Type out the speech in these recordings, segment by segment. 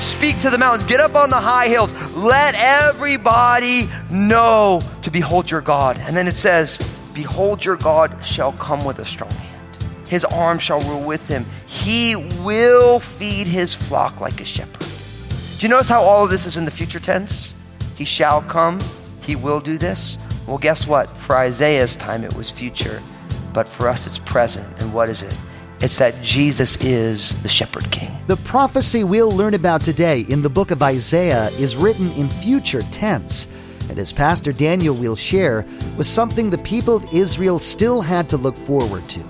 Speak to the mountains, get up on the high hills, let everybody know to behold your God. And then it says, Behold, your God shall come with a strong hand. His arm shall rule with him. He will feed his flock like a shepherd. Do you notice how all of this is in the future tense? He shall come. He will do this. Well, guess what? For Isaiah's time, it was future. But for us, it's present. And what is it? It's that Jesus is the shepherd king. The prophecy we'll learn about today in the book of Isaiah is written in future tense, and as Pastor Daniel will share, was something the people of Israel still had to look forward to.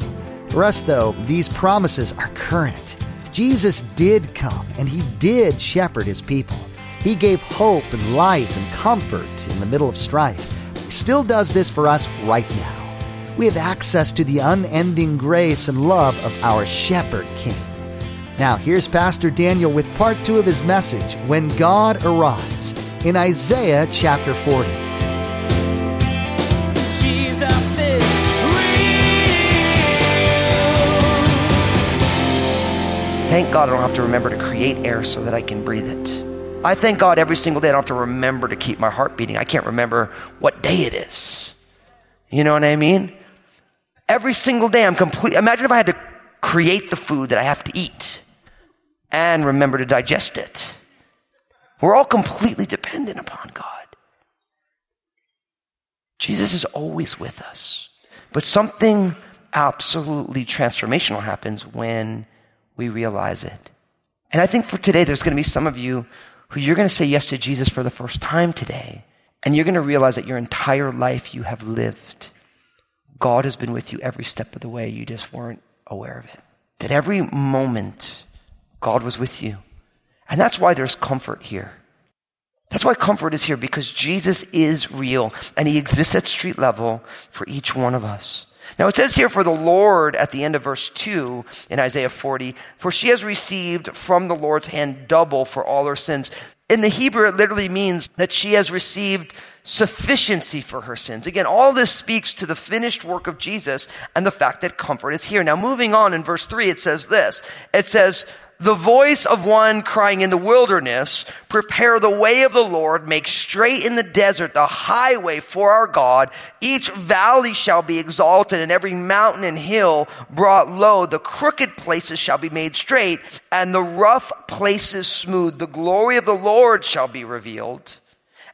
For us, though, these promises are current. Jesus did come, and he did shepherd his people. He gave hope and life and comfort in the middle of strife. He still does this for us right now we have access to the unending grace and love of our Shepherd King. Now, here's Pastor Daniel with part two of his message When God Arrives in Isaiah chapter 40. Jesus is real. Thank God I don't have to remember to create air so that I can breathe it. I thank God every single day I don't have to remember to keep my heart beating. I can't remember what day it is. You know what I mean? Every single day I'm complete. Imagine if I had to create the food that I have to eat and remember to digest it. We're all completely dependent upon God. Jesus is always with us. But something absolutely transformational happens when we realize it. And I think for today, there's going to be some of you who you're going to say yes to Jesus for the first time today. And you're going to realize that your entire life you have lived. God has been with you every step of the way. You just weren't aware of it. That every moment, God was with you. And that's why there's comfort here. That's why comfort is here because Jesus is real and he exists at street level for each one of us. Now it says here for the Lord at the end of verse 2 in Isaiah 40, for she has received from the Lord's hand double for all her sins. In the Hebrew, it literally means that she has received sufficiency for her sins. Again, all this speaks to the finished work of Jesus and the fact that comfort is here. Now, moving on in verse 3, it says this. It says, the voice of one crying in the wilderness, prepare the way of the Lord, make straight in the desert the highway for our God. Each valley shall be exalted and every mountain and hill brought low. The crooked places shall be made straight and the rough places smooth. The glory of the Lord shall be revealed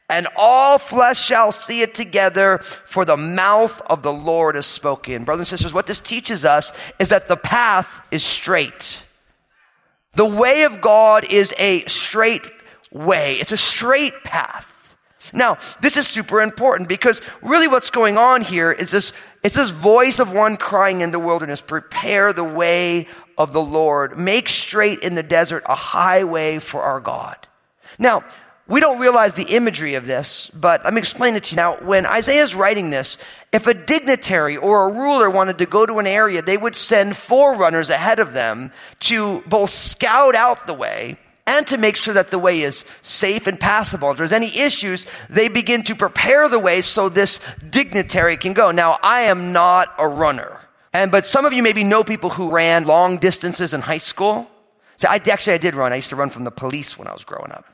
and all flesh shall see it together, for the mouth of the Lord has spoken. Brothers and sisters, what this teaches us is that the path is straight. The way of God is a straight way. It's a straight path. Now, this is super important because really what's going on here is this, it's this voice of one crying in the wilderness, prepare the way of the Lord, make straight in the desert a highway for our God. Now, we don't realize the imagery of this, but let me explain it to you. Now, when Isaiah's writing this, if a dignitary or a ruler wanted to go to an area, they would send forerunners ahead of them to both scout out the way and to make sure that the way is safe and passable. If there's any issues, they begin to prepare the way so this dignitary can go. Now, I am not a runner. And, but some of you maybe know people who ran long distances in high school. So I, actually, I did run. I used to run from the police when I was growing up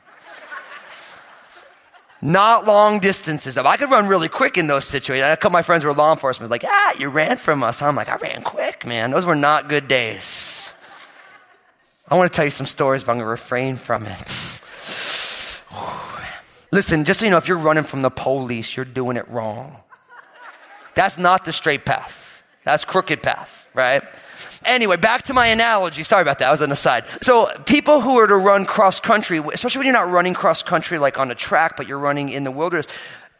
not long distances. I could run really quick in those situations. A couple of my friends were law enforcement, like, ah, you ran from us. I'm like, I ran quick, man. Those were not good days. I want to tell you some stories, but I'm going to refrain from it. Listen, just so you know, if you're running from the police, you're doing it wrong. That's not the straight path. That's crooked path, right? Anyway, back to my analogy. Sorry about that. That was an aside. So people who are to run cross country, especially when you're not running cross country like on a track, but you're running in the wilderness,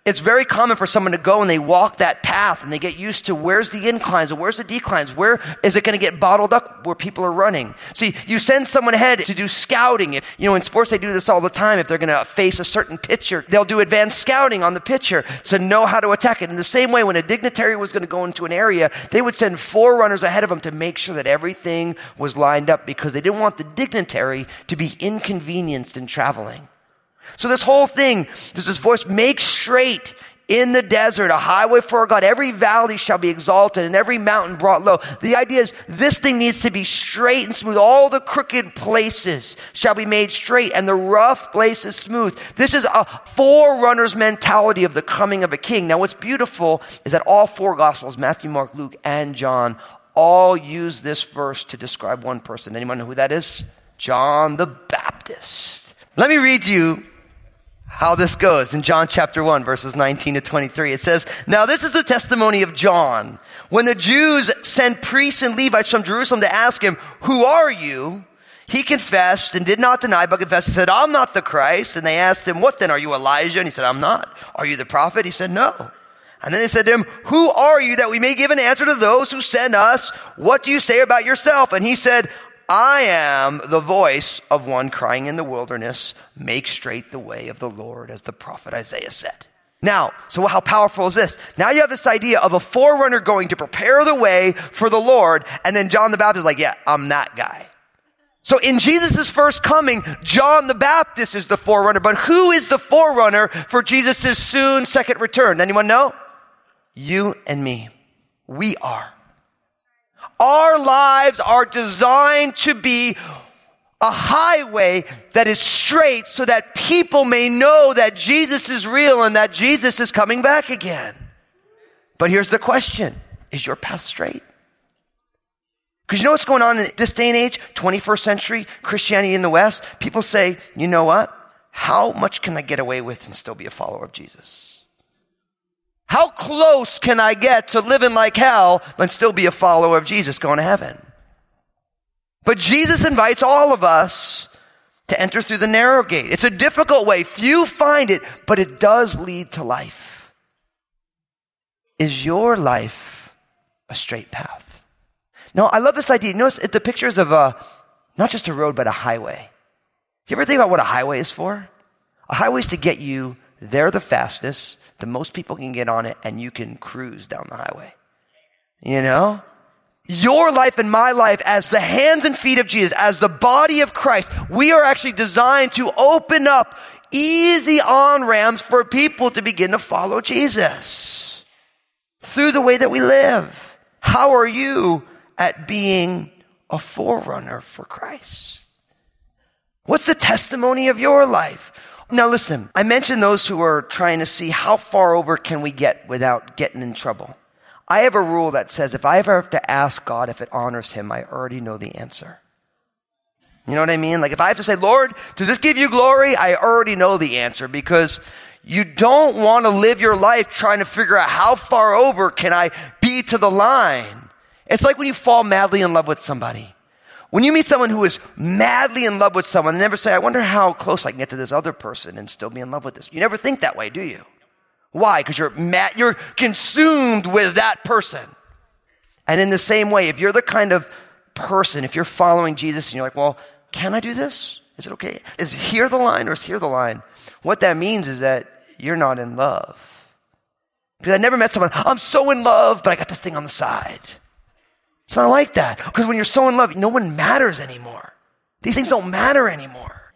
It's very common for someone to go and they walk that path and they get used to where's the inclines and where's the declines? Where is it going to get bottled up where people are running? See, you send someone ahead to do scouting. If, you know, in sports they do this all the time. If they're going to face a certain pitcher, they'll do advanced scouting on the pitcher to know how to attack it. In the same way, when a dignitary was going to go into an area, they would send four runners ahead of them to make sure that everything was lined up because they didn't want the dignitary to be inconvenienced in traveling. So this whole thing, there's this voice, make straight in the desert a highway for our God. Every valley shall be exalted and every mountain brought low. The idea is this thing needs to be straight and smooth. All the crooked places shall be made straight and the rough places smooth. This is a forerunner's mentality of the coming of a king. Now what's beautiful is that all four gospels, Matthew, Mark, Luke, and John, all use this verse to describe one person. Anyone know who that is? John the Baptist. Let me read to you how this goes in John chapter 1 verses 19 to 23. It says, Now this is the testimony of John. When the Jews sent priests and Levites from Jerusalem to ask him, Who are you? He confessed and did not deny, but confessed. He said, I'm not the Christ. And they asked him, What then? Are you Elijah? And he said, I'm not. Are you the prophet? He said, No. And then they said to him, Who are you that we may give an answer to those who send us? What do you say about yourself? And he said, I am the voice of one crying in the wilderness, make straight the way of the Lord, as the prophet Isaiah said. Now, so how powerful is this? Now you have this idea of a forerunner going to prepare the way for the Lord, and then John the Baptist is like, yeah, I'm that guy. So in Jesus' first coming, John the Baptist is the forerunner, but who is the forerunner for Jesus' soon second return? Anyone know? You and me. We are. Our lives are designed to be a highway that is straight so that people may know that Jesus is real and that Jesus is coming back again. But here's the question. Is your path straight? Because you know what's going on in this day and age, 21st century Christianity in the West? People say, you know what? How much can I get away with and still be a follower of Jesus? How close can I get to living like hell but still be a follower of Jesus going to heaven? But Jesus invites all of us to enter through the narrow gate. It's a difficult way. Few find it, but it does lead to life. Is your life a straight path? No, I love this idea. Notice the pictures of a, not just a road, but a highway. Do you ever think about what a highway is for? A highway is to get you there the fastest, the most people can get on it and you can cruise down the highway. You know? Your life and my life as the hands and feet of Jesus, as the body of Christ, we are actually designed to open up easy on ramps for people to begin to follow Jesus through the way that we live. How are you at being a forerunner for Christ? What's the testimony of your life? Now listen, I mentioned those who are trying to see how far over can we get without getting in trouble. I have a rule that says if I ever have to ask God if it honors him, I already know the answer. You know what I mean? Like if I have to say, Lord, does this give you glory? I already know the answer because you don't want to live your life trying to figure out how far over can I be to the line. It's like when you fall madly in love with somebody. When you meet someone who is madly in love with someone, they never say, I wonder how close I can get to this other person and still be in love with this. You never think that way, do you? Why? Because you're mad, you're consumed with that person. And in the same way, if you're the kind of person, if you're following Jesus and you're like, well, can I do this? Is it okay? Is here the line or is here the line? What that means is that you're not in love. Because I never met someone, I'm so in love, but I got this thing on the side. It's not like that. Because when you're so in love, no one matters anymore. These things don't matter anymore.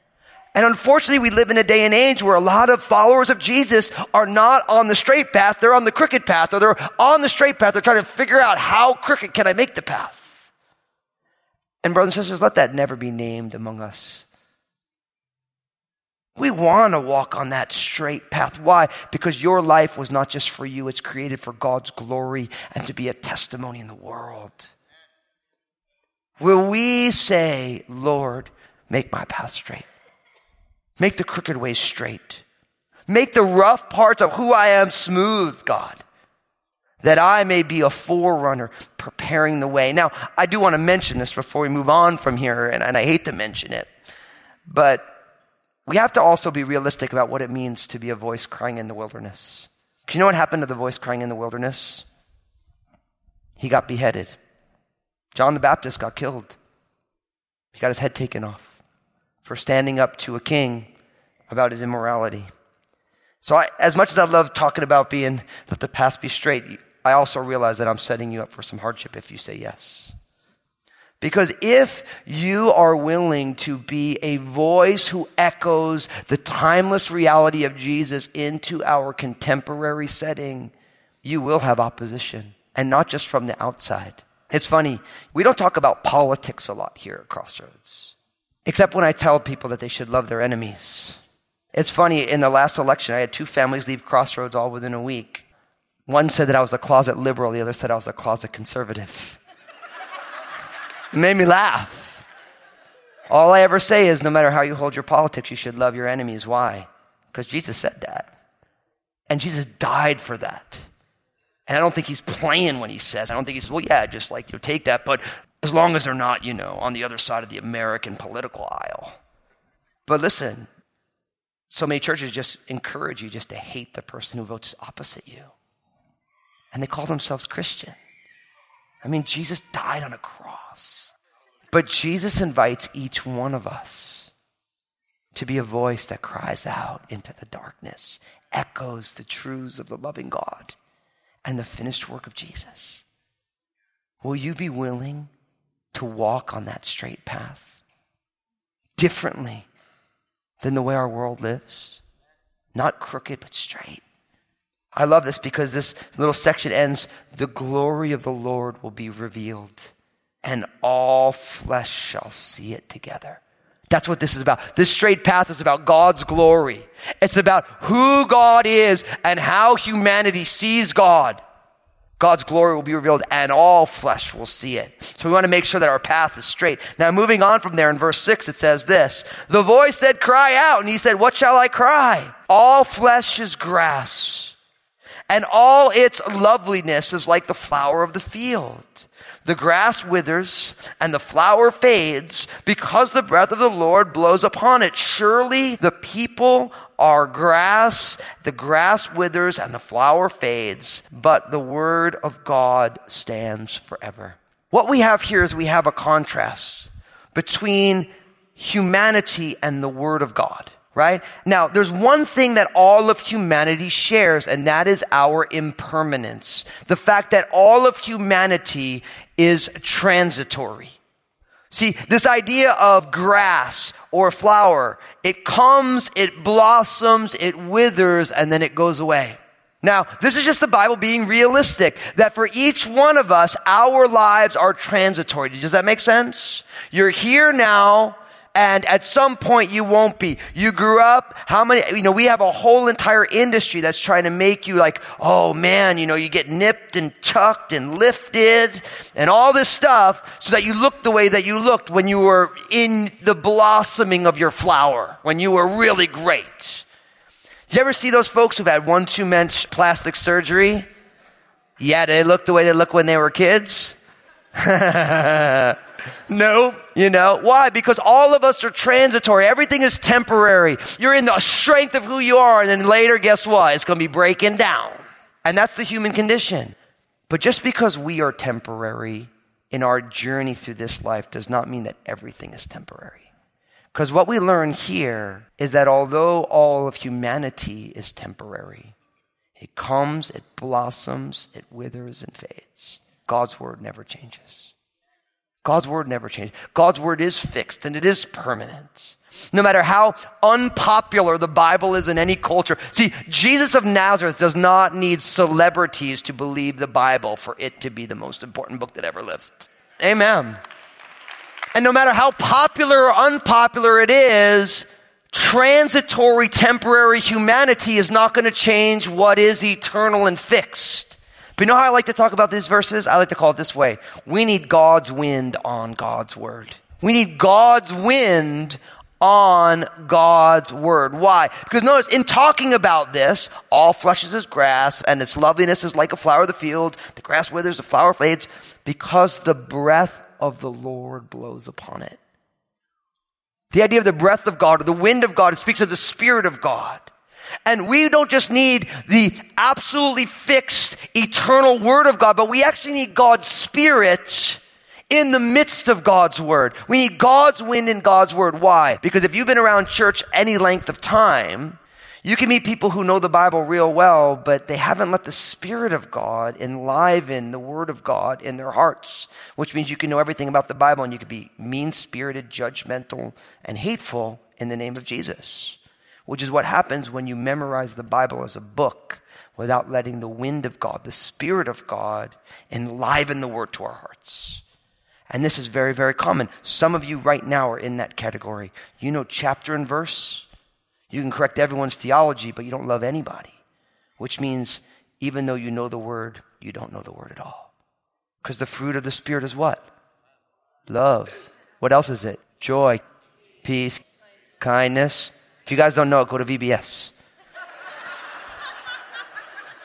And unfortunately, we live in a day and age where a lot of followers of Jesus are not on the straight path, they're on the crooked path, or they're on the straight path, they're trying to figure out how crooked can I make the path. And brothers and sisters, let that never be named among us. We want to walk on that straight path. Why? Because your life was not just for you, it's created for God's glory and to be a testimony in the world. Will we say, Lord, make my path straight? Make the crooked ways straight. Make the rough parts of who I am smooth, God, that I may be a forerunner preparing the way. Now, I do want to mention this before we move on from here, and, and I hate to mention it, but we have to also be realistic about what it means to be a voice crying in the wilderness. Do you know what happened to the voice crying in the wilderness? He got beheaded. John the Baptist got killed. He got his head taken off for standing up to a king about his immorality. So, I, as much as I love talking about being, let the path be straight, I also realize that I'm setting you up for some hardship if you say yes. Because if you are willing to be a voice who echoes the timeless reality of Jesus into our contemporary setting, you will have opposition, and not just from the outside. It's funny, we don't talk about politics a lot here at Crossroads, except when I tell people that they should love their enemies. It's funny, in the last election, I had two families leave Crossroads all within a week. One said that I was a closet liberal, the other said I was a closet conservative. it made me laugh. All I ever say is no matter how you hold your politics, you should love your enemies. Why? Because Jesus said that. And Jesus died for that. And I don't think he's playing when he says, I don't think he says, well, yeah, just like you know, take that, but as long as they're not, you know, on the other side of the American political aisle. But listen, so many churches just encourage you just to hate the person who votes opposite you. And they call themselves Christian. I mean, Jesus died on a cross. But Jesus invites each one of us to be a voice that cries out into the darkness, echoes the truths of the loving God and the finished work of Jesus. Will you be willing to walk on that straight path differently than the way our world lives. Not crooked, but straight. I love this because this little section ends the glory of the Lord will be revealed, and all flesh shall see it together. That's what this is about. This straight path is about God's glory. It's about who God is and how humanity sees God. God's glory will be revealed and all flesh will see it. So we want to make sure that our path is straight. Now moving on from there in verse six, it says this, the voice said, cry out. And he said, what shall I cry? All flesh is grass and all its loveliness is like the flower of the field. The grass withers and the flower fades because the breath of the Lord blows upon it. Surely the people are grass. The grass withers and the flower fades, but the word of God stands forever. What we have here is we have a contrast between humanity and the word of God right? Now, there's one thing that all of humanity shares, and that is our impermanence. The fact that all of humanity is transitory. See, this idea of grass or flower, it comes, it blossoms, it withers, and then it goes away. Now, this is just the Bible being realistic, that for each one of us, our lives are transitory. Does that make sense? You're here now, and at some point you won't be. You grew up, how many, you know, we have a whole entire industry that's trying to make you like, oh man, you know, you get nipped and tucked and lifted and all this stuff so that you look the way that you looked when you were in the blossoming of your flower, when you were really great. You ever see those folks who've had one too much plastic surgery? Yeah, they look the way they look when they were kids? no, you know, why? Because all of us are transitory. Everything is temporary. You're in the strength of who you are, and then later, guess what? It's going to be breaking down. And that's the human condition. But just because we are temporary in our journey through this life does not mean that everything is temporary. Because what we learn here is that although all of humanity is temporary, it comes, it blossoms, it withers and fades. God's word never changes. God's word never changes. God's word is fixed and it is permanent. No matter how unpopular the Bible is in any culture. See, Jesus of Nazareth does not need celebrities to believe the Bible for it to be the most important book that ever lived. Amen. And no matter how popular or unpopular it is, transitory, temporary humanity is not going to change what is eternal and fixed. But you know how I like to talk about these verses? I like to call it this way. We need God's wind on God's word. We need God's wind on God's word. Why? Because notice, in talking about this, all flesh is as grass, and its loveliness is like a flower of the field. The grass withers, the flower fades, because the breath of the Lord blows upon it. The idea of the breath of God or the wind of God, it speaks of the Spirit of God. And we don't just need the absolutely fixed eternal word of God, but we actually need God's spirit in the midst of God's word. We need God's wind in God's word. Why? Because if you've been around church any length of time, you can meet people who know the Bible real well, but they haven't let the Spirit of God enliven the Word of God in their hearts, which means you can know everything about the Bible and you can be mean spirited, judgmental, and hateful in the name of Jesus, which is what happens when you memorize the Bible as a book without letting the wind of God, the Spirit of God, enliven the Word to our hearts. And this is very, very common. Some of you right now are in that category. You know chapter and verse you can correct everyone's theology, but you don't love anybody, which means even though you know the word, you don't know the word at all. Because the fruit of the Spirit is what? Love. What else is it? Joy, peace, kindness. If you guys don't know it, go to VBS.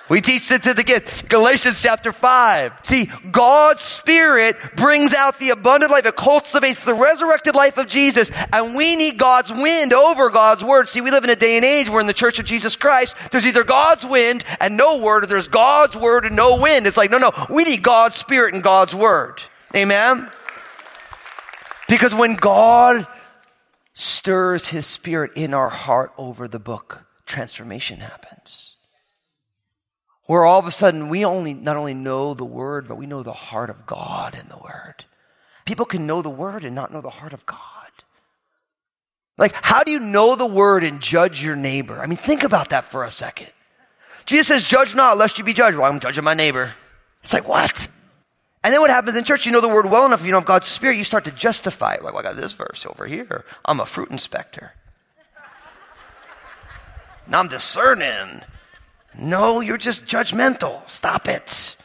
We teach it to the kids. Galatians chapter 5. See, God's Spirit brings out the abundant life. It cultivates the resurrected life of Jesus. And we need God's wind over God's word. See, we live in a day and age where in the church of Jesus Christ, there's either God's wind and no word, or there's God's word and no wind. It's like, no, no, we need God's Spirit and God's word. Amen? Because when God stirs his spirit in our heart over the book, transformation happens where all of a sudden we only not only know the word, but we know the heart of God in the word. People can know the word and not know the heart of God. Like, how do you know the word and judge your neighbor? I mean, think about that for a second. Jesus says, judge not lest you be judged. Well, I'm judging my neighbor. It's like, what? And then what happens in church, you know the word well enough, you know of God's spirit, you start to justify it. Like, well, I got this verse over here. I'm a fruit inspector. now I'm discerning. No, you're just judgmental. Stop it.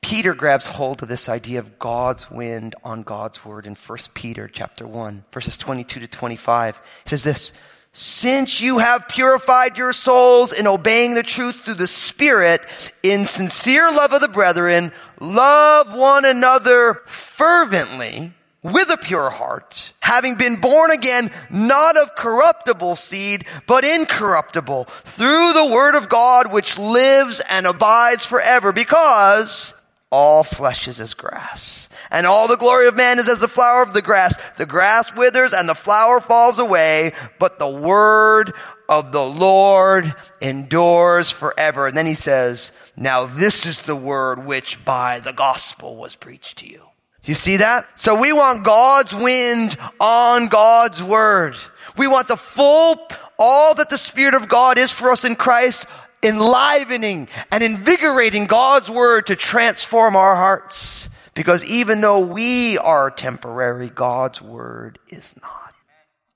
Peter grabs hold of this idea of God's wind on God's word in 1 Peter chapter 1, verses 22 to 25. He says this, since you have purified your souls in obeying the truth through the Spirit in sincere love of the brethren, love one another fervently with a pure heart, having been born again, not of corruptible seed, but incorruptible, through the word of God which lives and abides forever, because all flesh is as grass, and all the glory of man is as the flower of the grass. The grass withers and the flower falls away, but the word of the Lord endures forever. And then he says, now this is the word which by the gospel was preached to you. Do you see that? So we want God's wind on God's word. We want the full, all that the Spirit of God is for us in Christ, enlivening and invigorating God's word to transform our hearts. Because even though we are temporary, God's word is not.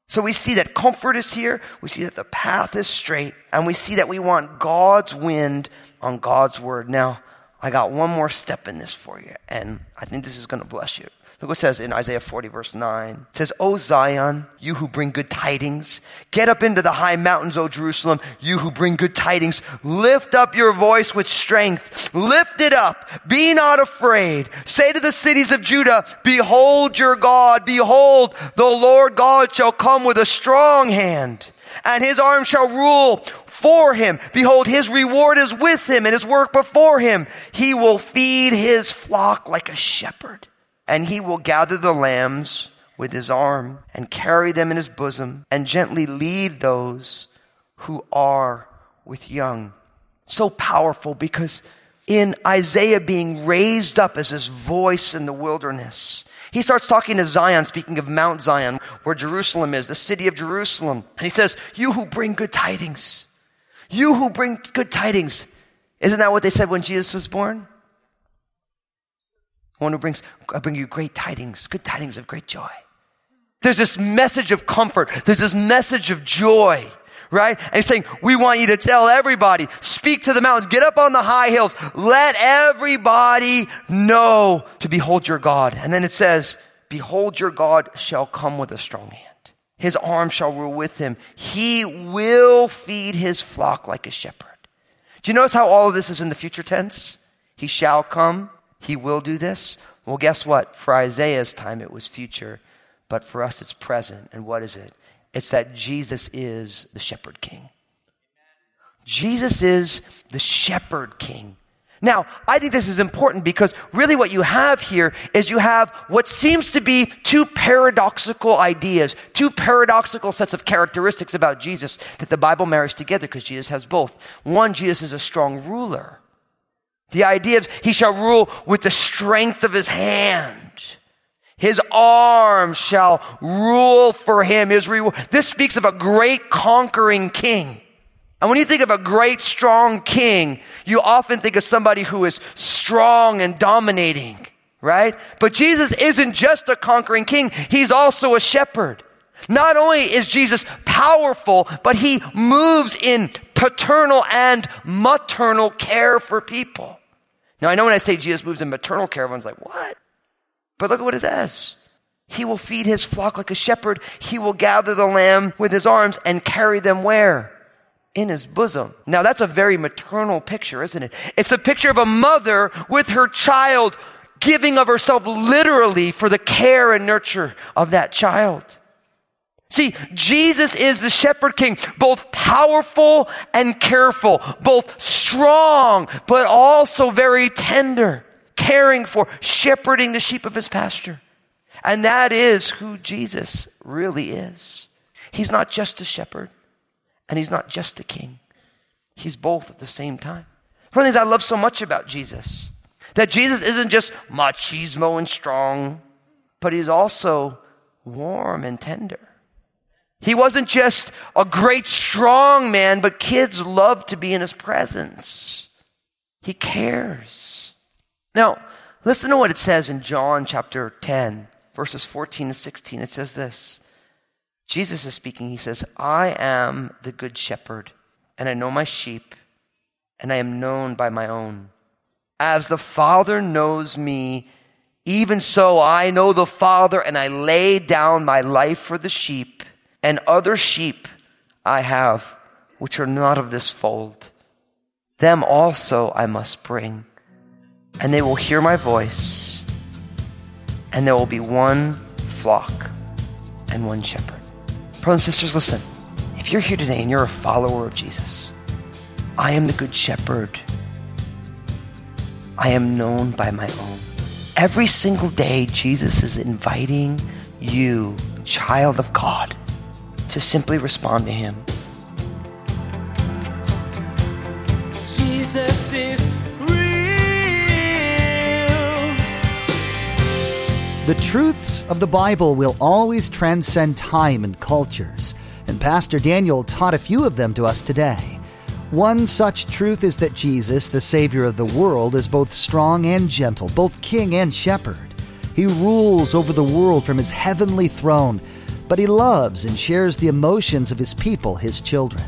So we see that comfort is here. We see that the path is straight and we see that we want God's wind on God's word. Now, I got one more step in this for you, and I think this is going to bless you. Look what it says in Isaiah 40, verse 9. It says, O Zion, you who bring good tidings, get up into the high mountains, O Jerusalem, you who bring good tidings. Lift up your voice with strength. Lift it up. Be not afraid. Say to the cities of Judah, Behold your God. Behold, the Lord God shall come with a strong hand and his arm shall rule for him. Behold, his reward is with him and his work before him. He will feed his flock like a shepherd and he will gather the lambs with his arm and carry them in his bosom and gently lead those who are with young. So powerful because in Isaiah being raised up as his voice in the wilderness, he starts talking to Zion, speaking of Mount Zion, where Jerusalem is, the city of Jerusalem. And he says, You who bring good tidings, you who bring good tidings. Isn't that what they said when Jesus was born? One who brings, I bring you great tidings, good tidings of great joy. There's this message of comfort. There's this message of joy right? And he's saying, we want you to tell everybody, speak to the mountains, get up on the high hills, let everybody know to behold your God. And then it says, behold your God shall come with a strong hand. His arm shall rule with him. He will feed his flock like a shepherd. Do you notice how all of this is in the future tense? He shall come. He will do this. Well, guess what? For Isaiah's time, it was future, but for us, it's present. And what is it? It's that Jesus is the shepherd king. Jesus is the shepherd king. Now, I think this is important because really what you have here is you have what seems to be two paradoxical ideas, two paradoxical sets of characteristics about Jesus that the Bible marries together because Jesus has both. One, Jesus is a strong ruler. The idea is he shall rule with the strength of his hand. His arm shall rule for him. His reward. This speaks of a great conquering king. And when you think of a great, strong king, you often think of somebody who is strong and dominating, right? But Jesus isn't just a conquering king. He's also a shepherd. Not only is Jesus powerful, but he moves in paternal and maternal care for people. Now, I know when I say Jesus moves in maternal care, everyone's like, what? But look at what it says. He will feed his flock like a shepherd. He will gather the lamb with his arms and carry them where? In his bosom. Now that's a very maternal picture, isn't it? It's a picture of a mother with her child giving of herself literally for the care and nurture of that child. See, Jesus is the shepherd king, both powerful and careful, both strong, but also very tender, caring for, shepherding the sheep of his pasture. And that is who Jesus really is. He's not just a shepherd, and he's not just a king. He's both at the same time. One of the things I love so much about Jesus, that Jesus isn't just machismo and strong, but he's also warm and tender. He wasn't just a great strong man, but kids love to be in his presence. He cares. Now, listen to what it says in John chapter 10, verses 14 to 16. It says this. Jesus is speaking. He says, I am the good shepherd, and I know my sheep, and I am known by my own. As the Father knows me, even so I know the Father, and I lay down my life for the sheep and other sheep I have, which are not of this fold. Them also I must bring, and they will hear my voice, and there will be one flock and one shepherd. Brothers and sisters, listen. If you're here today and you're a follower of Jesus, I am the good shepherd. I am known by my own. Every single day, Jesus is inviting you, child of God, to simply respond to Him. Jesus is real. The truths of the Bible will always transcend time and cultures, and Pastor Daniel taught a few of them to us today. One such truth is that Jesus, the Savior of the world, is both strong and gentle, both king and shepherd. He rules over the world from his heavenly throne, but he loves and shares the emotions of his people, his children.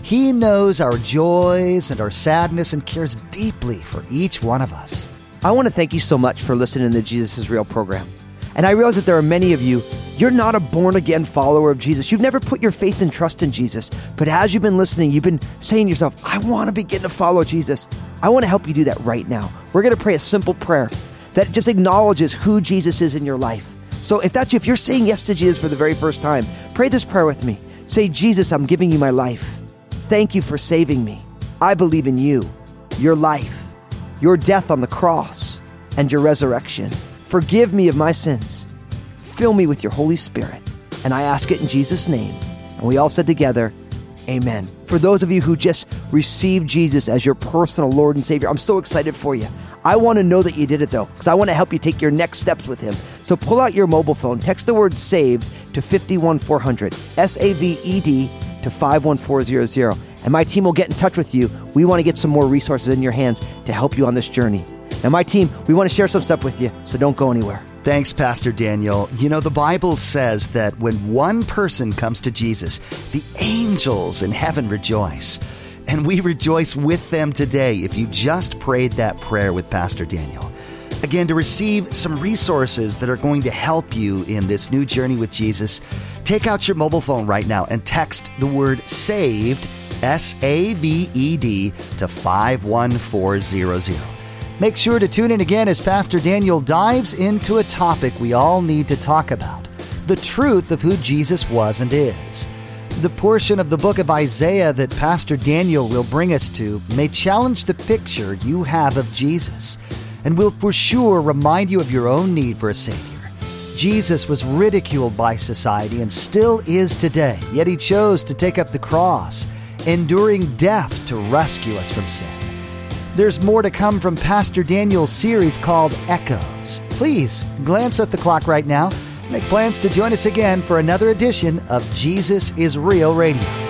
He knows our joys and our sadness and cares deeply for each one of us. I want to thank you so much for listening to the Jesus is Real program. And I realize that there are many of you, you're not a born again follower of Jesus. You've never put your faith and trust in Jesus. But as you've been listening, you've been saying to yourself, I want to begin to follow Jesus. I want to help you do that right now. We're going to pray a simple prayer that just acknowledges who Jesus is in your life. So if that's you, if you're saying yes to Jesus for the very first time, pray this prayer with me. Say, Jesus, I'm giving you my life. Thank you for saving me. I believe in you, your life, your death on the cross, and your resurrection. Forgive me of my sins. Fill me with your Holy Spirit. And I ask it in Jesus' name. And we all said together, Amen. For those of you who just received Jesus as your personal Lord and Savior, I'm so excited for you. I want to know that you did it though, because I want to help you take your next steps with Him. So pull out your mobile phone, text the word saved to 51400, S A V E D to 51400, and my team will get in touch with you. We want to get some more resources in your hands to help you on this journey. Now, my team, we want to share some stuff with you, so don't go anywhere. Thanks, Pastor Daniel. You know, the Bible says that when one person comes to Jesus, the angels in heaven rejoice. And we rejoice with them today if you just prayed that prayer with Pastor Daniel. Again, to receive some resources that are going to help you in this new journey with Jesus, take out your mobile phone right now and text the word SAVED, S A V E D, to 51400. Make sure to tune in again as Pastor Daniel dives into a topic we all need to talk about the truth of who Jesus was and is. The portion of the book of Isaiah that Pastor Daniel will bring us to may challenge the picture you have of Jesus and will for sure remind you of your own need for a Savior. Jesus was ridiculed by society and still is today, yet he chose to take up the cross, enduring death to rescue us from sin. There's more to come from Pastor Daniel's series called Echoes. Please glance at the clock right now. Make plans to join us again for another edition of Jesus is Real Radio.